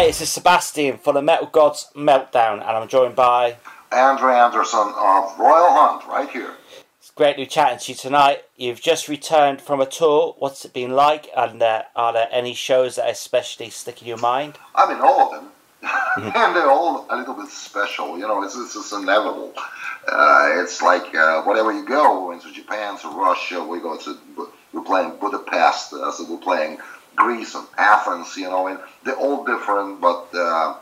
Hey, this is Sebastian for the Metal Gods Meltdown, and I'm joined by Anders Andersen of Royal Hunt, right here. It's great to be chatting to you tonight. You've just returned from a tour. What's it been like? And uh, are there any shows that especially stick in your mind? I mean, all of them. and they're all a little bit special. You know, it's, it's just inevitable. Uh, it's like uh, whatever you go into Japan, to Russia, we go to, we're playing Budapest, uh, so we're playing Greece and Athens, you know, and they're all different, but uh,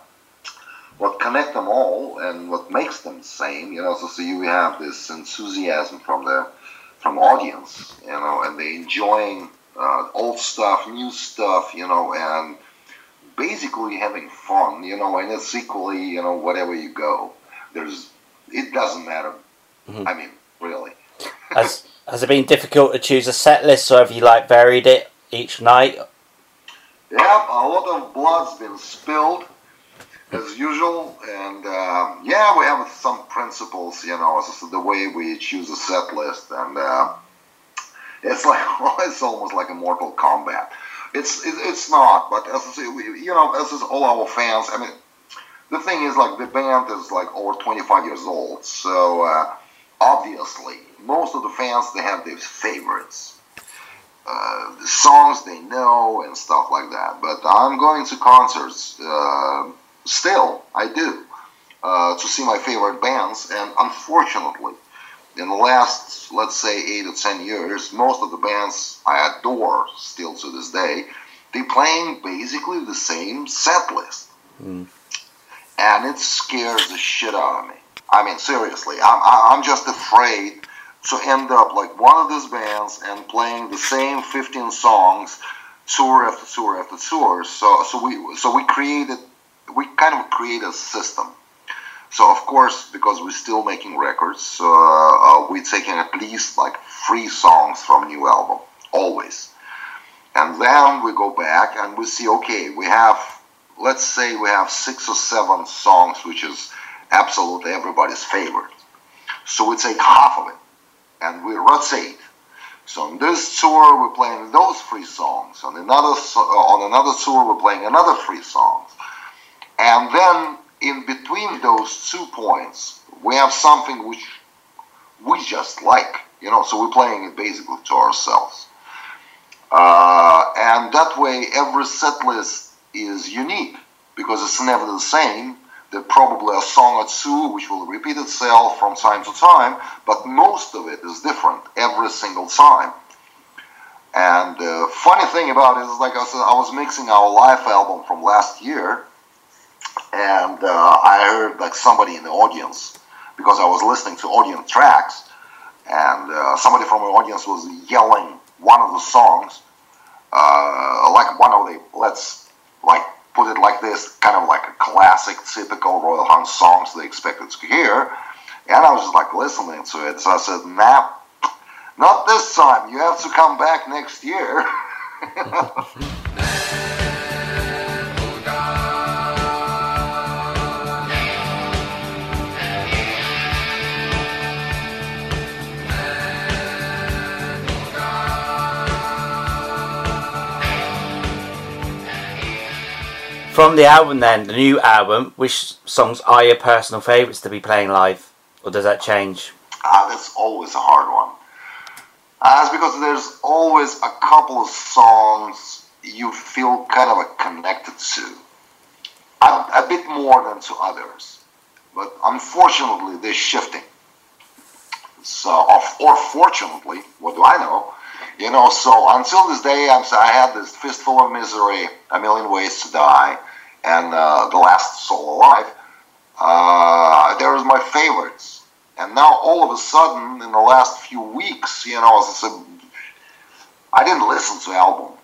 what connect them all and what makes them the same, you know, so, so you have this enthusiasm from the from audience, you know, and they enjoying uh, old stuff, new stuff, you know, and basically having fun, you know, and it's equally, you know, whatever you go, there's, it doesn't matter. Mm-hmm. I mean, really. has has it been difficult to choose a set list, or have you like varied it each night? Yeah, a lot of blood's been spilled as usual, and uh, yeah, we have some principles, you know, so the way we choose a set list, and uh, it's like it's almost like a Mortal Kombat. It's it, it's not, but as you know, as is all our fans. I mean, the thing is, like the band is like over 25 years old, so uh, obviously most of the fans they have their favorites uh, songs they know and stuff like that. But I'm going to concerts uh, still. I do uh, to see my favorite bands, and unfortunately, in the last let's say eight or ten years, most of the bands I adore still to this day, they're playing basically the same set list, mm. and it scares the shit out of me. I mean, seriously, I'm, I'm just afraid to end up like one of these bands and playing the same 15 songs tour after tour after tour. So so we so we created we kind of create a system. So of course, because we're still making records, uh, uh, we're taking at least like three songs from a new album always, and then we go back and we see okay, we have let's say we have six or seven songs which is absolutely everybody's favorite. So we take half of it and we rotate. So on this tour, we're playing those three songs. On another uh, on another tour, we're playing another three songs. And then in between those two points, we have something which we just like, you know. So we're playing it basically to ourselves. Uh, and that way, every set list is unique because it's never the same there probably a song or two which will repeat itself from time to time, but most of it is different every single time. And the uh, funny thing about it is, like I said, I was mixing our live album from last year, and uh, I heard like somebody in the audience because I was listening to audience tracks, and uh, somebody from the audience was yelling one of the songs, uh, like one of the let's like put it like this, kind of like a classic, typical Royal Hunt songs they expected to hear. And I was just like listening to it. So I said, nah, not this time. You have to come back next year. From the album, then the new album, which songs are your personal favourites to be playing live, or does that change? Ah, that's always a hard one. Uh, that's because there's always a couple of songs you feel kind of connected to, a, a bit more than to others. But unfortunately, they're shifting. So, or fortunately, what do I know? You know, so until this day, I'm, I had this fistful of misery, a million ways to die, and uh, the last Soul Alive. Uh, there was my favorites, and now all of a sudden, in the last few weeks, you know, as I said, I didn't listen to the album.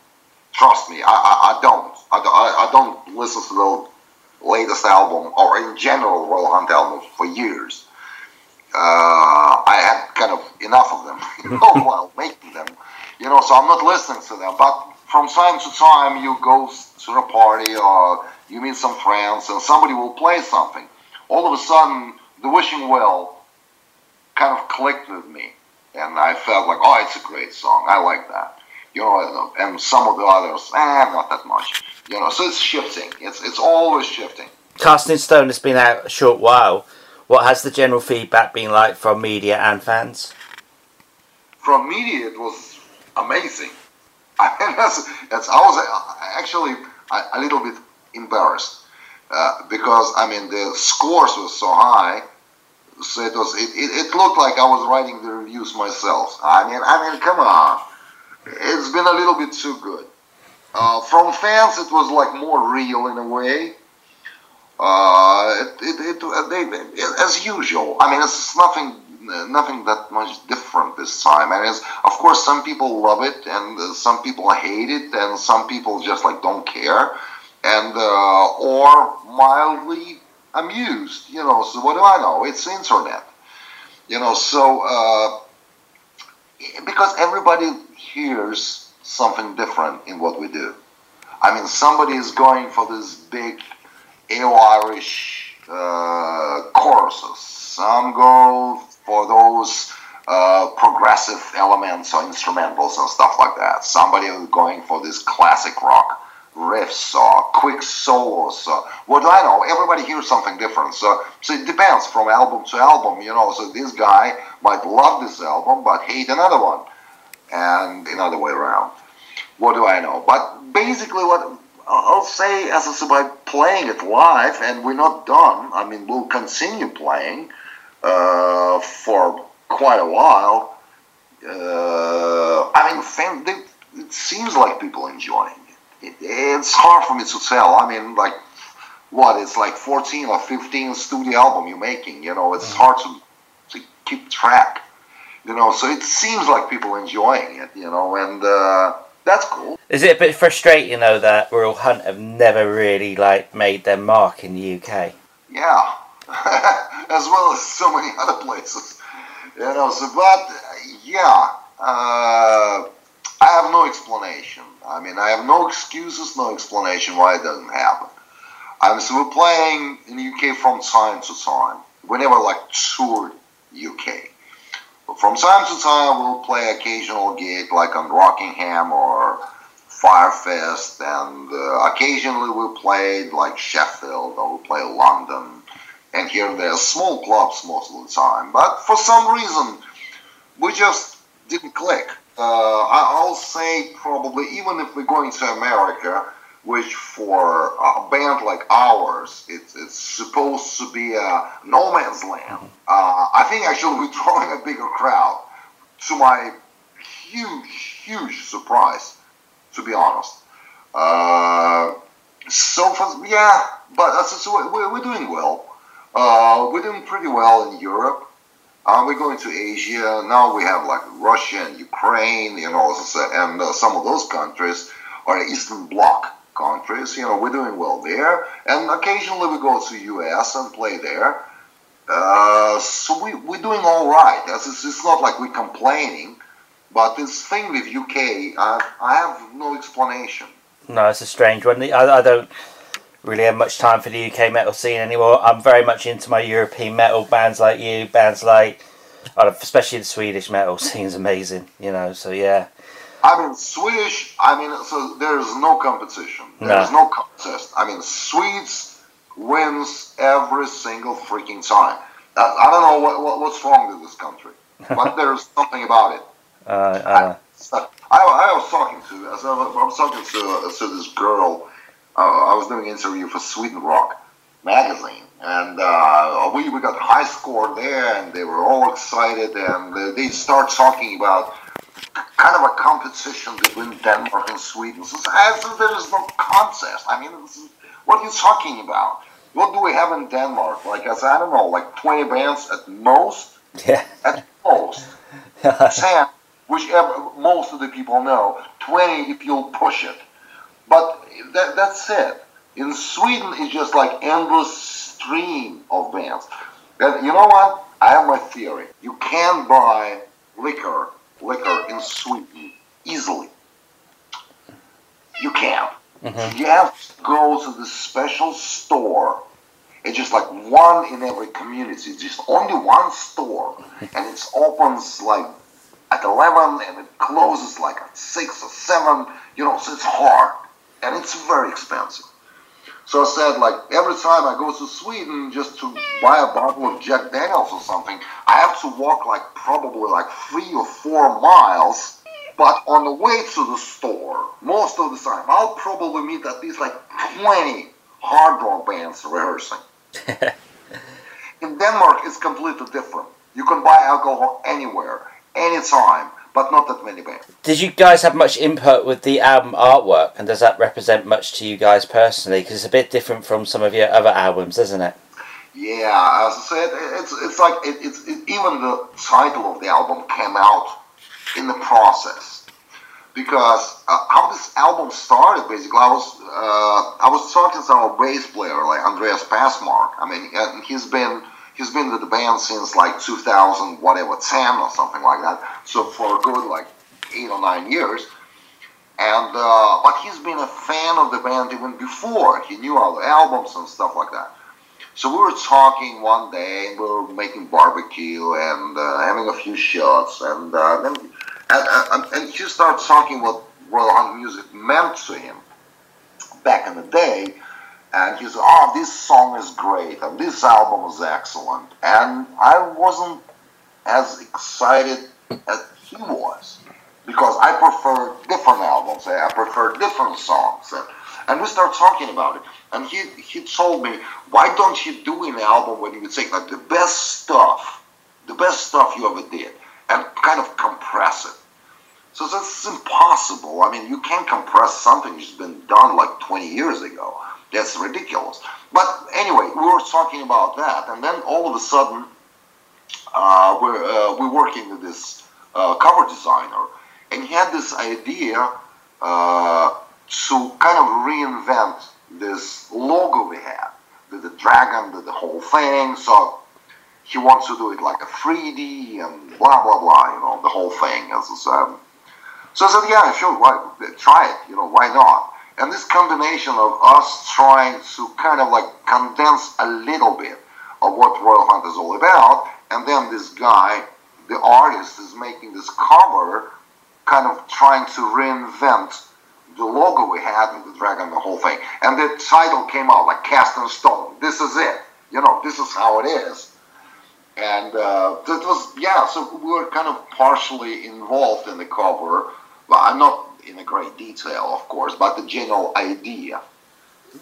Trust me, I, I, I don't. I, I, I don't listen to the latest album or in general Royal Hunt albums for years. Uh, I had kind of enough of them, you know, while making them. You know, so I'm not listening to them. But from time to time, you go to a party or you meet some friends and somebody will play something. All of a sudden, the wishing well kind of clicked with me. And I felt like, oh, it's a great song. I like that. you know, and some of the others, eh, not that much. You know, so it's shifting. It's it's always shifting. Cast in Stone has been out a short while. What has the general feedback been like from media and fans? From media, it was amazing. I mean, that's, that's, I was actually a, a little bit embarrassed uh, because I mean the scores were so high, so it was it, it, it, looked like I was writing the reviews myself. I mean, I mean, come on, it's been a little bit too good. Uh, from fans, it was like more real in a way. Uh, it, it, it, they, as usual. I mean, it's nothing nothing that much different this time. And it's, of course, some people love it, and uh, some people hate it, and some people just like don't care, and uh, or mildly amused. You know, so what do I know? It's internet. You know, so uh, because everybody hears something different in what we do. I mean, somebody is going for this big AOR-ish uh, choruses. Some go for those uh, progressive elements or instrumentals and stuff like that. Somebody is going for this classic rock riffs or quick solos. Or, what do I know? Everybody hears something different. So, so it depends from album to album, you know. So this guy might love this album but hate another one, and another way around. What do I know? But basically, what I'll say as about playing it live, and we're not done. I mean, we'll continue playing uh, for quite a while. Uh, I mean, they, it seems like people enjoying it. it. It's hard for me to tell. I mean, like, what? It's like 14 or 15 studio album you're making. You know, it's mm. hard to, to keep track. You know, so it seems like people enjoying it. You know, and uh, that's cool. Is it a bit frustrating though that Royal Hunt have never really like made their mark in the UK? Yeah, as well as so many other places. You know, so but yeah, uh, I have no explanation. I mean, I have no excuses, no explanation why it doesn't happen. So we're playing in the UK from time to time. We never like toured UK. But from time to time, we'll play occasional gig like on Rockingham or Firefest, and uh, occasionally we played like Sheffield or we play London and here and are small clubs most of the time. But for some reason, we just didn't click. Uh, I'll say probably even if we're going to America, which for a band like ours, it's, it's supposed to be a no man's land. Uh, I think actually we're drawing a bigger crowd. To my huge, huge surprise, to be honest. Uh, so for, yeah, but so we're, we're doing well. Uh, we're doing pretty well in Europe. Uh, we're going to Asia now. We have like Russia and Ukraine, you know, and uh, some of those countries are Eastern Bloc countries. You know, we're doing well there, and occasionally we go to U.S. and play there. Uh, so we, we're doing all right. It's, it's not like we're complaining, but this thing with UK, I, I have no explanation. No, it's a strange one. I, I don't really have much time for the UK metal scene anymore. I'm very much into my European metal bands like you, bands like, especially the Swedish metal scene's amazing. You know, so yeah. I mean, Swedish. I mean, so there's no competition. There's no, no contest. I mean, Swedes wins every single freaking time. I, I don't know what, what, what's wrong with this country, but there's something about it. Uh, uh. I, I, I, was talking to I was talking to, uh, to this girl I was doing an interview for Sweden Rock magazine, and uh, we, we got high score there, and they were all excited, and uh, they start talking about kind of a competition between Denmark and Sweden. So I said, there is no contest. I mean, what are you talking about? What do we have in Denmark? Like, as I don't know, like 20 bands at most? Yeah. At most. 10, which most of the people know. 20 if you'll push it. But that, that's it. In Sweden, it's just like endless stream of bands. And you know what? I have my theory. You can buy liquor, liquor in Sweden easily. You can. Mm-hmm. You have to go to the special store. It's just like one in every community. It's Just only one store, and it opens like at 11 and it closes like at 6 or 7, you know, so it's hard and it's very expensive. So I said, like, every time I go to Sweden just to buy a bottle of Jack Daniels or something, I have to walk like probably like three or four miles. But on the way to the store, most of the time, I'll probably meet at least like 20 hard rock bands rehearsing. In Denmark, it's completely different. You can buy alcohol anywhere, anytime, but not that many bands. Did you guys have much input with the album artwork, and does that represent much to you guys personally? Because it's a bit different from some of your other albums, isn't it? Yeah, as I said, it's it's like it, it's it, even the title of the album came out in the process because uh, how this album started basically I was uh, I was talking to our bass player like Andreas Passmark I mean and he's been he's been with the band since like 2000 whatever 10 or something like that. So for a good like eight or nine years. And uh, but he's been a fan of the band even before. He knew all the albums and stuff like that. So we were talking one day and we were making barbecue and uh, having a few shots and uh, then and, and, and he started talking what Hunt music meant to him back in the day and he said, "Oh, this song is great, and this album is excellent." And I wasn't as excited as he was because I prefer different albums. Eh? I prefer different songs, and, and we started talking about it. And he he told me, "Why don't you do an album where you would take like the best stuff, the best stuff you ever did, and kind of compress it?" So that's impossible. I mean, you can't compress something that's been done like 20 years ago. That's ridiculous. But anyway, we were talking about that, and then all of a sudden, uh, we're uh, we're working with this uh, cover designer, and he had this idea uh, to kind of reinvent this logo we had, the, the dragon, the, the whole thing. So he wants to do it like a 3D and blah blah blah, you know, the whole thing. As. So I said, yeah, sure, why, try it. You know, why not? And this combination of us trying to kind of like condense a little bit of what Royal Hunt is all about, and then this guy, the artist, is making this cover, kind of trying to reinvent the logo we had with the dragon, the whole thing. And the title came out like cast in stone. This is it. You know, this is how it is. And uh, it was, yeah, so we were kind of partially involved in the cover. But I'm not in a great detail, of course, but the general idea.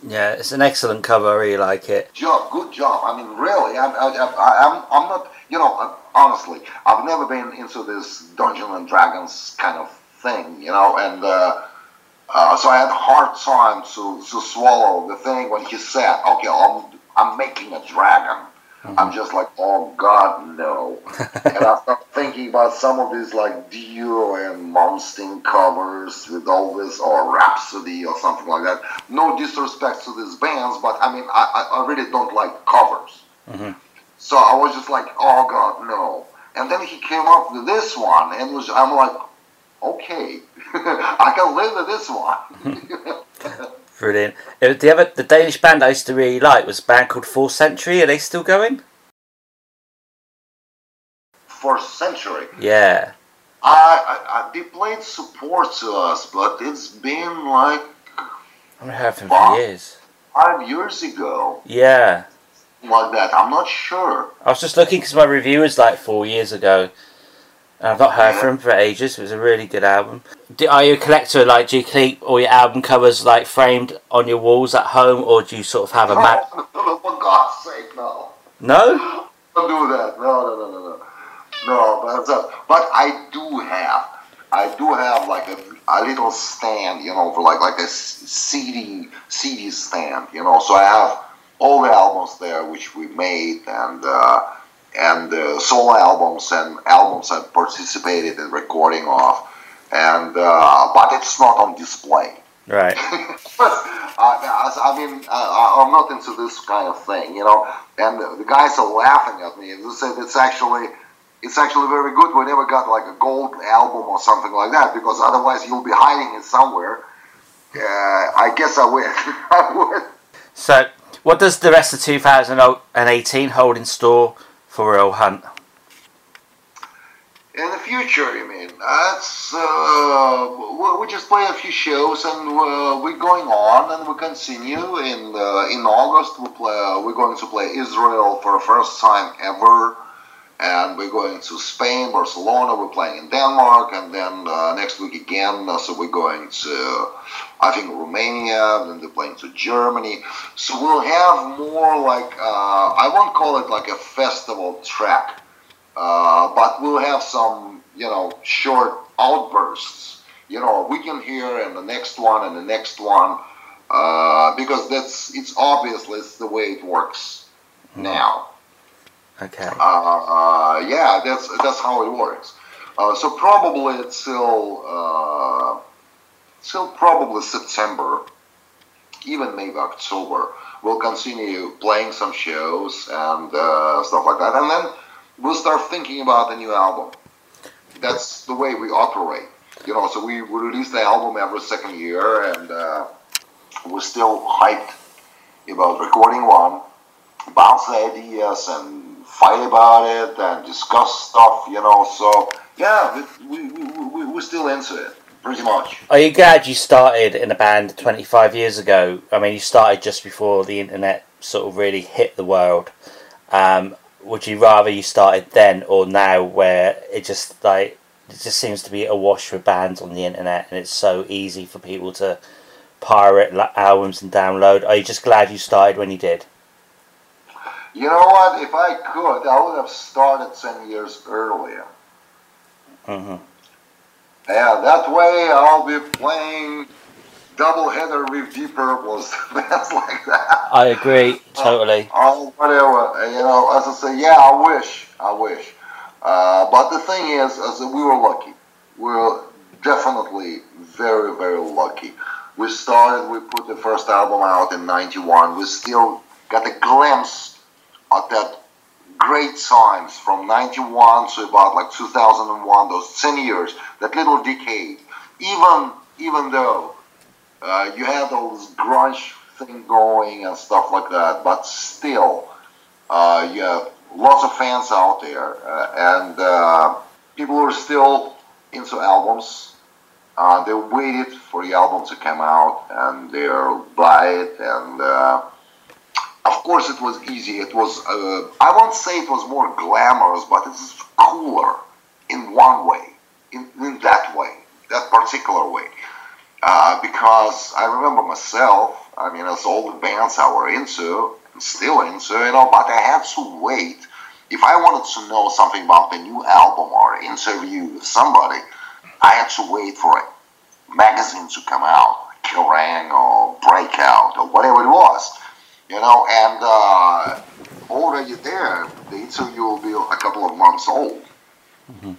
Yeah, it's an excellent cover. I really like it. Job, good job. I mean, really, I'm, I, I'm, I'm not, you know, uh, honestly, I've never been into this Dungeons and Dragons kind of thing, you know, and uh, uh, so I had a hard time to, to swallow the thing when he said, okay, I'm, I'm making a dragon. Mm-hmm. I'm just like, oh God, no. and I start thinking about some of these like Dio and Malmsteen covers with all this, or Rhapsody or something like that. No disrespect to these bands, but I mean, I, I really don't like covers. Mm-hmm. So I was just like, oh God, no. And then he came up with this one, and was, I'm like, okay, I can live with this one. Brilliant. Uh, the other, the Danish band I used to really like was a band called Fourth Century. Are they still going? Fourth Century. Yeah. I, I, they played support to us, but it's been like. I haven't heard from for years. Five years ago. Yeah. Like that. I'm not sure. I was just looking because my review was like four years ago. And I've not heard from him for ages. It was a really good album. Do, are you a collector? Like, do you keep all your album covers like framed on your walls at home, or do you sort of have a map? No, for God's sake, no. No. Don't do that. No, no, no, no, no. No, but uh, but I do have, I do have like a, a little stand, you know, for like like a CD CD stand, you know. So I have all the albums there which we made and. Uh, and uh, solo albums and albums I participated in recording of, and uh, but it's not on display. Right. I, I mean, I, am not into this kind of thing, you know. And the, the guys are laughing at me. They said it's actually it's actually very good. We never got like a gold album or something like that because otherwise you'll be hiding it somewhere. Uh, I guess I would. I would. So, what does the rest of 2018 hold in store for Royal Hunt? In the future, you mean? That's uh, we just play a few shows and uh, we're going on and we continue. In uh, in August, we play. We're going to play Israel for the first time ever, and we're going to Spain, Barcelona. We're playing in Denmark, and then uh, next week again. Uh, so we're going to, I think, Romania. Then they're playing to Germany. So we'll have more like I won't call it like a festival track uh, but we'll have some, you know, short outbursts. You know, we can hear and the next one and the next one, uh, because that's it's obviously it's the way it works mm. now. Okay. Uh, uh, yeah, that's that's how it works. Uh, so probably it's still still probably September, even maybe October. We'll continue playing some shows and stuff like that, and then we'll start thinking about the new album. That's the way we operate. You know, so we, we release the album every second year, and uh, we're still hyped about recording one, bounce ideas, and fight about it, and discuss stuff. You know, so yeah, we, we, we, we're still into it pretty much. Are you glad you started in a band 25 years ago? I mean, you started just before the internet sort of really hit the world. Um, would you rather you started then or now where it just like it just seems to be awash with bands on the internet and it's so easy for people to pirate albums and download are you just glad you started when you did you know what if i could i would have started 10 years earlier mm-hmm. yeah that way i'll be playing double header with Deep Purple, bands like that. I agree totally. Uh, whatever, you know. As I say, yeah, I wish, I wish. Uh, but the thing is, as we were lucky. We were definitely very, very lucky. We started, we put the first album out in '91. We still got a glimpse at that great times from 91 to about like 2001 those 10 years that little decade even even though uh, you had all this grunge thing going and stuff like that, but still, uh, you have lots of fans out there, uh, and uh, people are still into albums. Uh, they waited for the album to come out, and they'll buy it. And uh, of course, it was easy. It was I won't say it was more glamorous, but it's cooler in one way, in, in that way, that particular way. Uh, because I remember myself, I mean, as all the bands I were into, still into, you know, but I had to wait. If I wanted to know something about the new album or interview with somebody, I had to wait for a magazine to come out, Kerrang or Breakout or whatever it was, you know, and uh, already there, the interview will be a couple of months old. Mm-hmm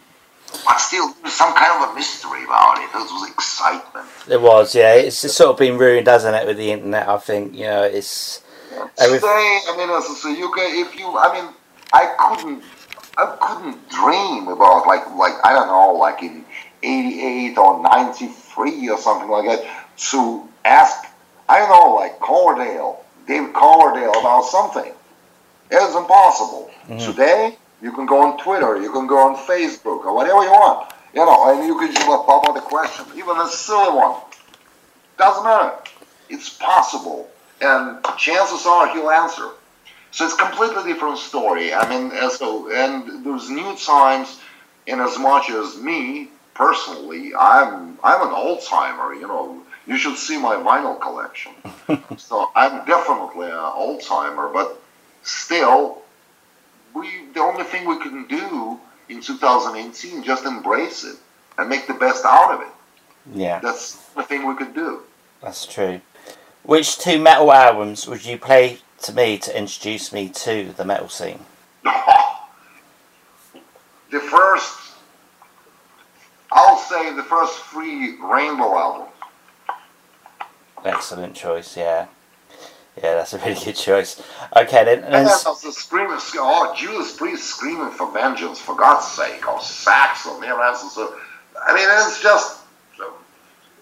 but still, there's some kind of a mystery about it. There was excitement. It was, yeah. It's sort of been ruined, hasn't it, with the internet? I think you know, it's. Yeah. Today, I mean, as a UK, if you, I mean, I couldn't, I couldn't dream about like, like I don't know, like in '88 or '93 or something like that, to ask, I don't know, like Coverdale, David Coverdale about something. It is impossible. Mm-hmm. Today, you can go on Twitter, you can go on Facebook, or whatever you want. You know, and you can just pop out a question, even a silly one. Doesn't matter. It's possible, and chances are he'll answer. So it's completely different story. I mean, so and there's new times, in as much as me personally, I'm I'm an old timer. You know, you should see my vinyl collection. so I'm definitely an old timer, but still, we the only thing we can do in 2018 just embrace it and make the best out of it. Yeah, that's the thing we could do. That's true. Which two metal albums would you play to me to introduce me to the metal scene? the first, I'll say the first three Rainbow albums. Excellent choice, yeah. Yeah, that's a really good choice. Okay, then. And then the screaming, oh, Judas Priest screaming for vengeance, for God's sake, or Saxon, you know, so, I mean, it's just,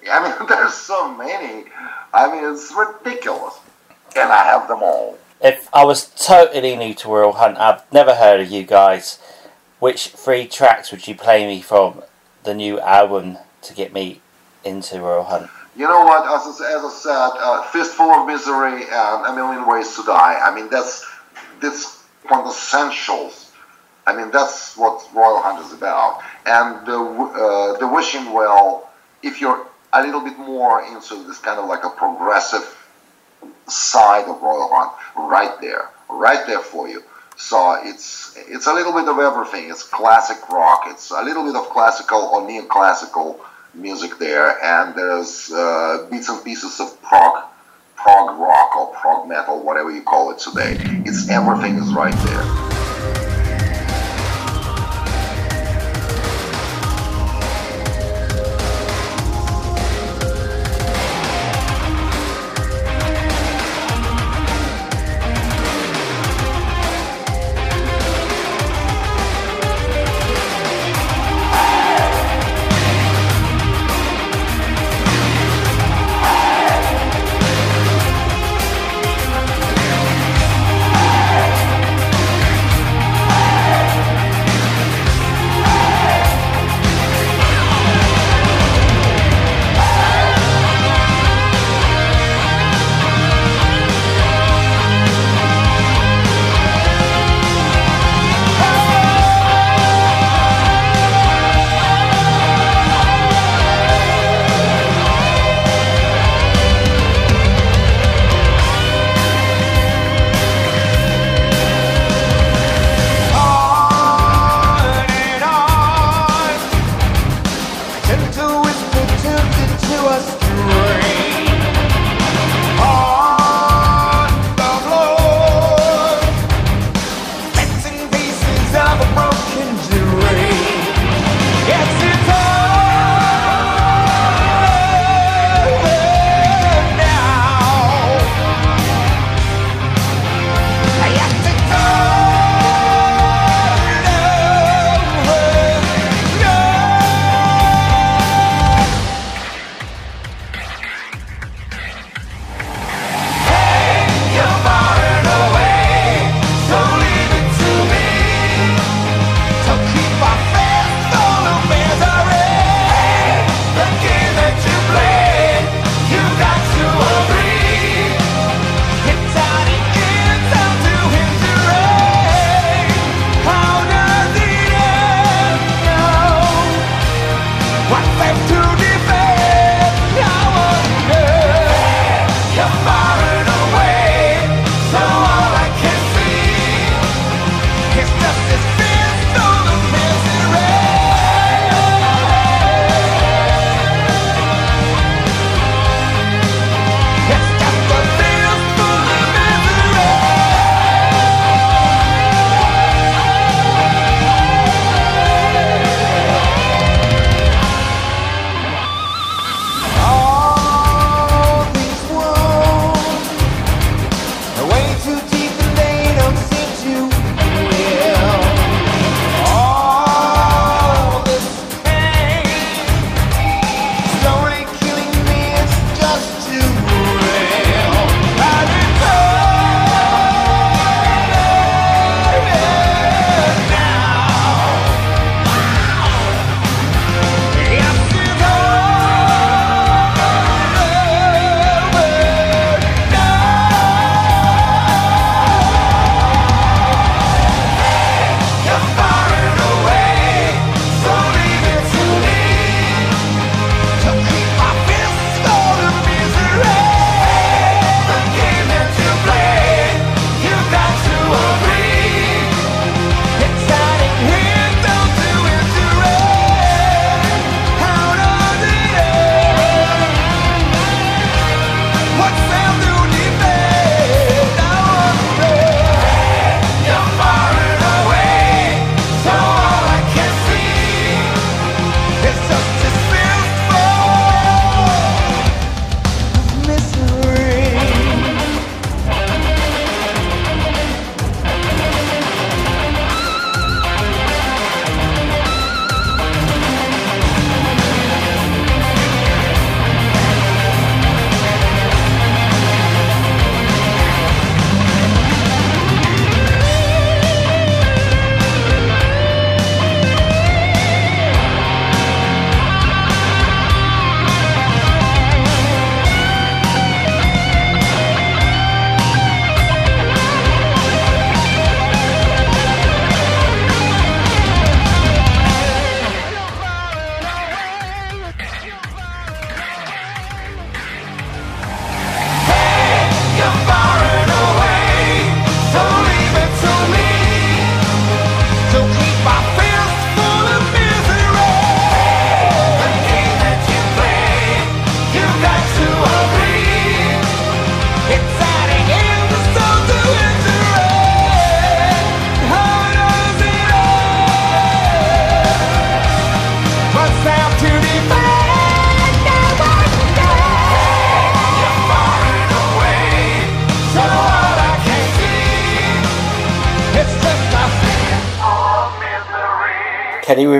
I mean, there's so many. I mean, it's ridiculous. And I have them all. If I was totally new to Royal Hunt, I've never heard of you guys, which three tracks would you play me from the new album to get me into Royal Hunt? You know what? As, as I said, uh, "Fistful of Misery" and "A Million Ways to Die." I mean, that's that's quintessentials. I mean, that's what Royal Hunt is about. And the uh, the Wishing Well, if you're a little bit more into this kind of like a progressive side of Royal Hunt, right there, right there for you. So it's it's a little bit of everything. It's classic rock. It's a little bit of classical or neoclassical music there, and there's uh, bits and pieces of prog, prog rock or prog metal, whatever you call it today. It's everything is right there.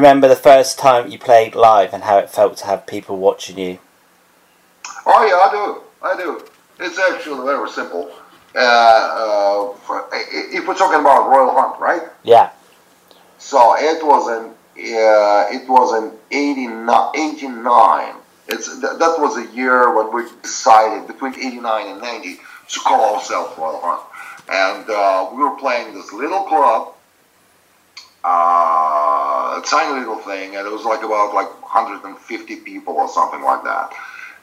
Remember the first time you played live and how it felt to have people watching you? Oh yeah, I do. I do. It's actually very simple. Uh, uh, for, if we're talking about Royal Hunt, right? Yeah. So it was an uh, it was an 89, 89. It's th- that was a year when we decided between 89 and 90 to call ourselves Royal Hunt, and uh, we were playing this little club, uh, a tiny little thing, and it was like about like 150 people or something like that.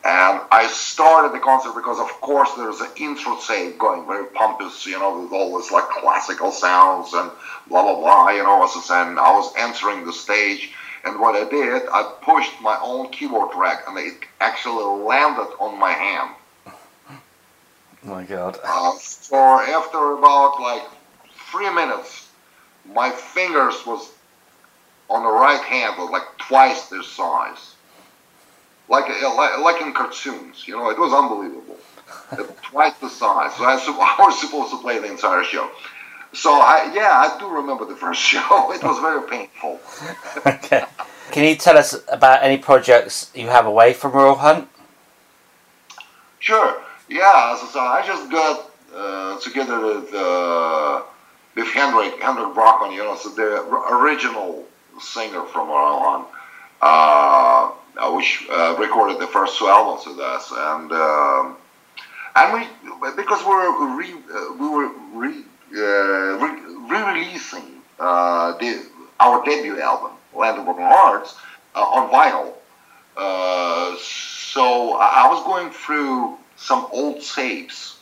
And I started the concert because, of course, there's an intro tape going very pompous, you know, with all this like classical sounds and blah blah blah, you know. And I was entering the stage, and what I did, I pushed my own keyboard rack, and it actually landed on my hand. Oh my god. Uh, for after about like three minutes, my fingers was on the right hand was like twice their size, like like, like in cartoons. You know, it was unbelievable. twice the size. So I, was- I was supposed to play the entire show. So I yeah, I do remember the first show. It was very painful. okay. Can you tell us about any projects you have away from Royal Hunt? Sure. Yeah. So, so I just got uh, together with uh, with Henrik Henrik Brockmann. You know, so the original singer from Hunt, uh, uh, which uh, recorded the first two albums with us, and um, and we because we were re, uh, we were re, uh, re, re-releasing uh, the, our debut album, Land of Broken Hearts, uh, on vinyl. Uh, so I was going through some old tapes,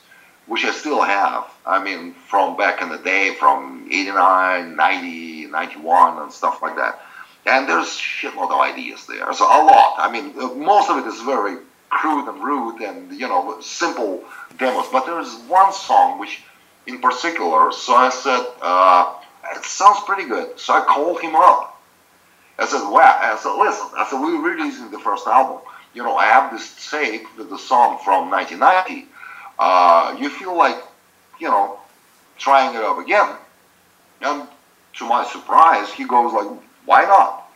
which I still have. I mean, from back in the day, from 89, 90, 91, and stuff like that. And there's shitload of ideas there. So a lot. I mean, uh, most of it is very crude and rude and, you know, simple demos. But there's one song which, in particular, so I said, uh, it sounds pretty good. So I called him up. I said, well, I said, listen, I said, we're releasing the first album. You know, I have this tape with the song from 1990. Uh, you feel like, you know, trying it up again? And to my surprise, he goes like, why not?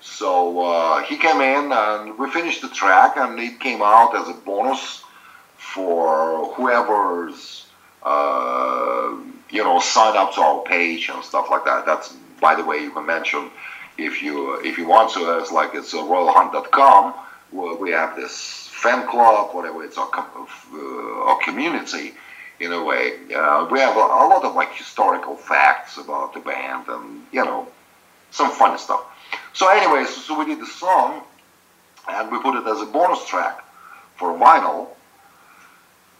So uh, he came in and we finished the track and it came out as a bonus for whoever's, uh, you know, signed up to our page and stuff like that. That's, by the way, you can mention if you if you want to, it's like it's royalhunt.com where we have this fan club, whatever it's a, com- uh, a community in a way. Uh, we have a, a lot of like historical facts about the band and you know some funny stuff. So, anyways, so we did the song and we put it as a bonus track for vinyl.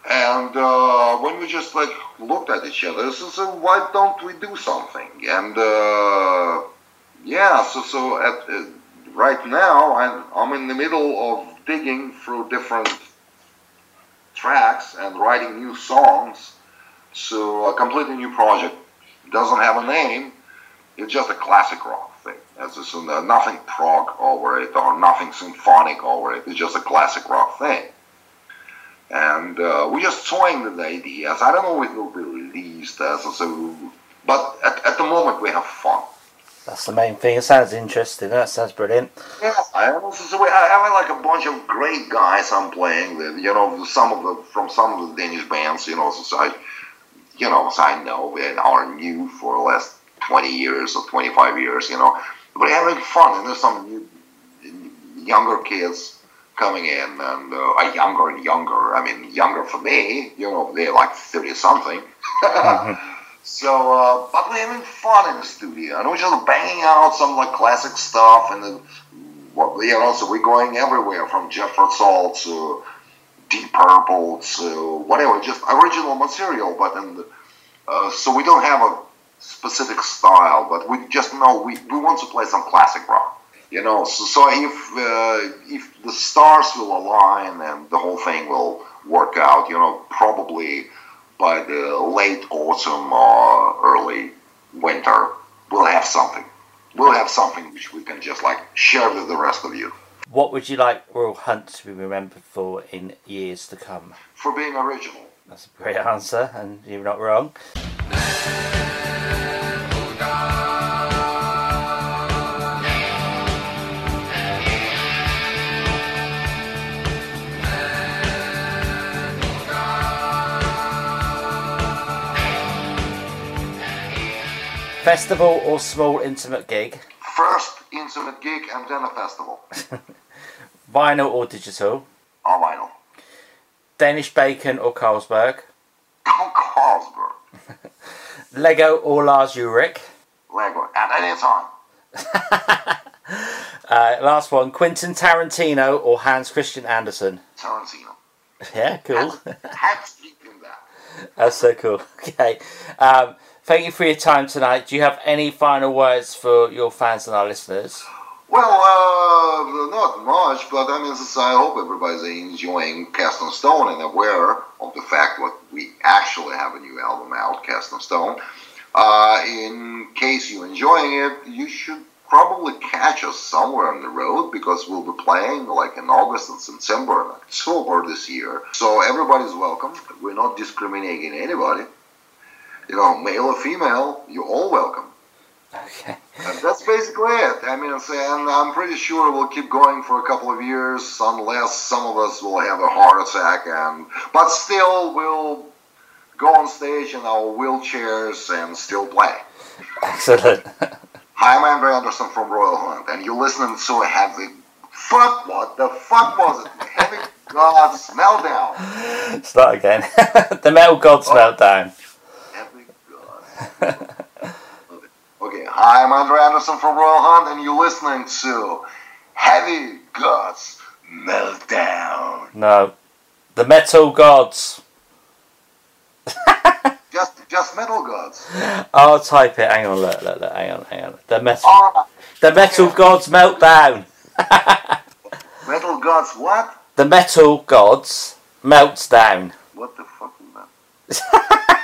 And uh, when we just like looked at each other, so, so why don't we do something? And uh, yeah, so so at uh, right now I'm I'm in the middle of digging through different tracks and writing new songs. So a completely new project doesn't have a name. It's just a classic rock thing. It's just nothing prog over it or nothing symphonic over it. It's just a classic rock thing. And uh, we're just toying with the ideas. I don't know if it will be released as so, but at, at the moment we have fun. That's the main thing. It sounds interesting. That sounds brilliant. Yeah, I have like a bunch of great guys I'm playing with. You know, some of the from some of the Danish bands. You know, so I, you know, so I know and are new for the last twenty years or twenty five years. You know, but having fun, and there's some new, younger kids coming in, and uh, uh, younger and younger. I mean, younger for me. You know, they're like thirty something. So, uh, but we're having fun in the studio, and we're just banging out some like classic stuff, and then, what you know, so we're going everywhere from Tull to Deep Purple to whatever, just original material. But then, uh, so we don't have a specific style, but we just know we, we want to play some classic rock. You know, so, so if uh, if the stars will align and the whole thing will work out, you know, probably by the late autumn or early winter, we'll have something. We'll have something which we can just like share with the rest of you What would you like Royal Hunt to be remembered for in years to come? for being original. That's a great answer, and you're not wrong. Festival or small intimate gig? First intimate gig and then a festival. Vinyl or digital? On vinyl. Danish bacon or Carlsberg? Carlsberg. Lego or Lars Ulrich? Lego. At any time. Uh, last one, Quentin Tarantino or Hans Christian Andersen? Tarantino. Yeah, cool. Had speaking that. That's so cool. Okay. Um, thank you for your time tonight. Do you have any final words for your fans and our listeners? Well, uh, not much, but I mean, I hope everybody's enjoying Cast in Stone and aware of the fact that we actually have a new album out, Cast in Stone. Uh, in case you're enjoying it, you should probably catch us somewhere on the road because we'll be playing like in August and September and October this year. So everybody's welcome. We're not discriminating anybody. You know, male or female, you're all welcome. Okay. And that's basically it. I mean, and I'm pretty sure we'll keep going for a couple of years unless some of us will have a heart attack. And but still, we'll go on stage in our wheelchairs and still play. Excellent. Hi, I'm Anders Andersen from Royal Hunt, and you're listening to Heavy. Fuck! What the fuck was it? Heavy Gods Meltdown. Start again. the Metal Gods oh. Meltdown. Heavy Gods. Okay, hi, I'm Anders Andersen from Royal Hunt, and you're listening to Heavy Gods Meltdown. No. The Metal Gods. Just, just Metal Gods. I'll type it. Hang on, look, look, look. Hang on, hang on. The Metal, the Metal Gods Meltdown. Metal Gods. What? The Metal Gods melts down. What the fuck is that?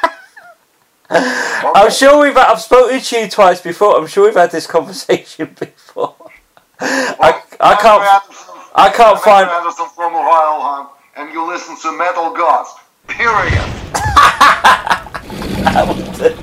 I'm sure we've. I've spoken to you twice before. I'm sure we've had this conversation before. I, I can't. I can't find. Andersen from Hunt, and you listen to Metal Gods. Period.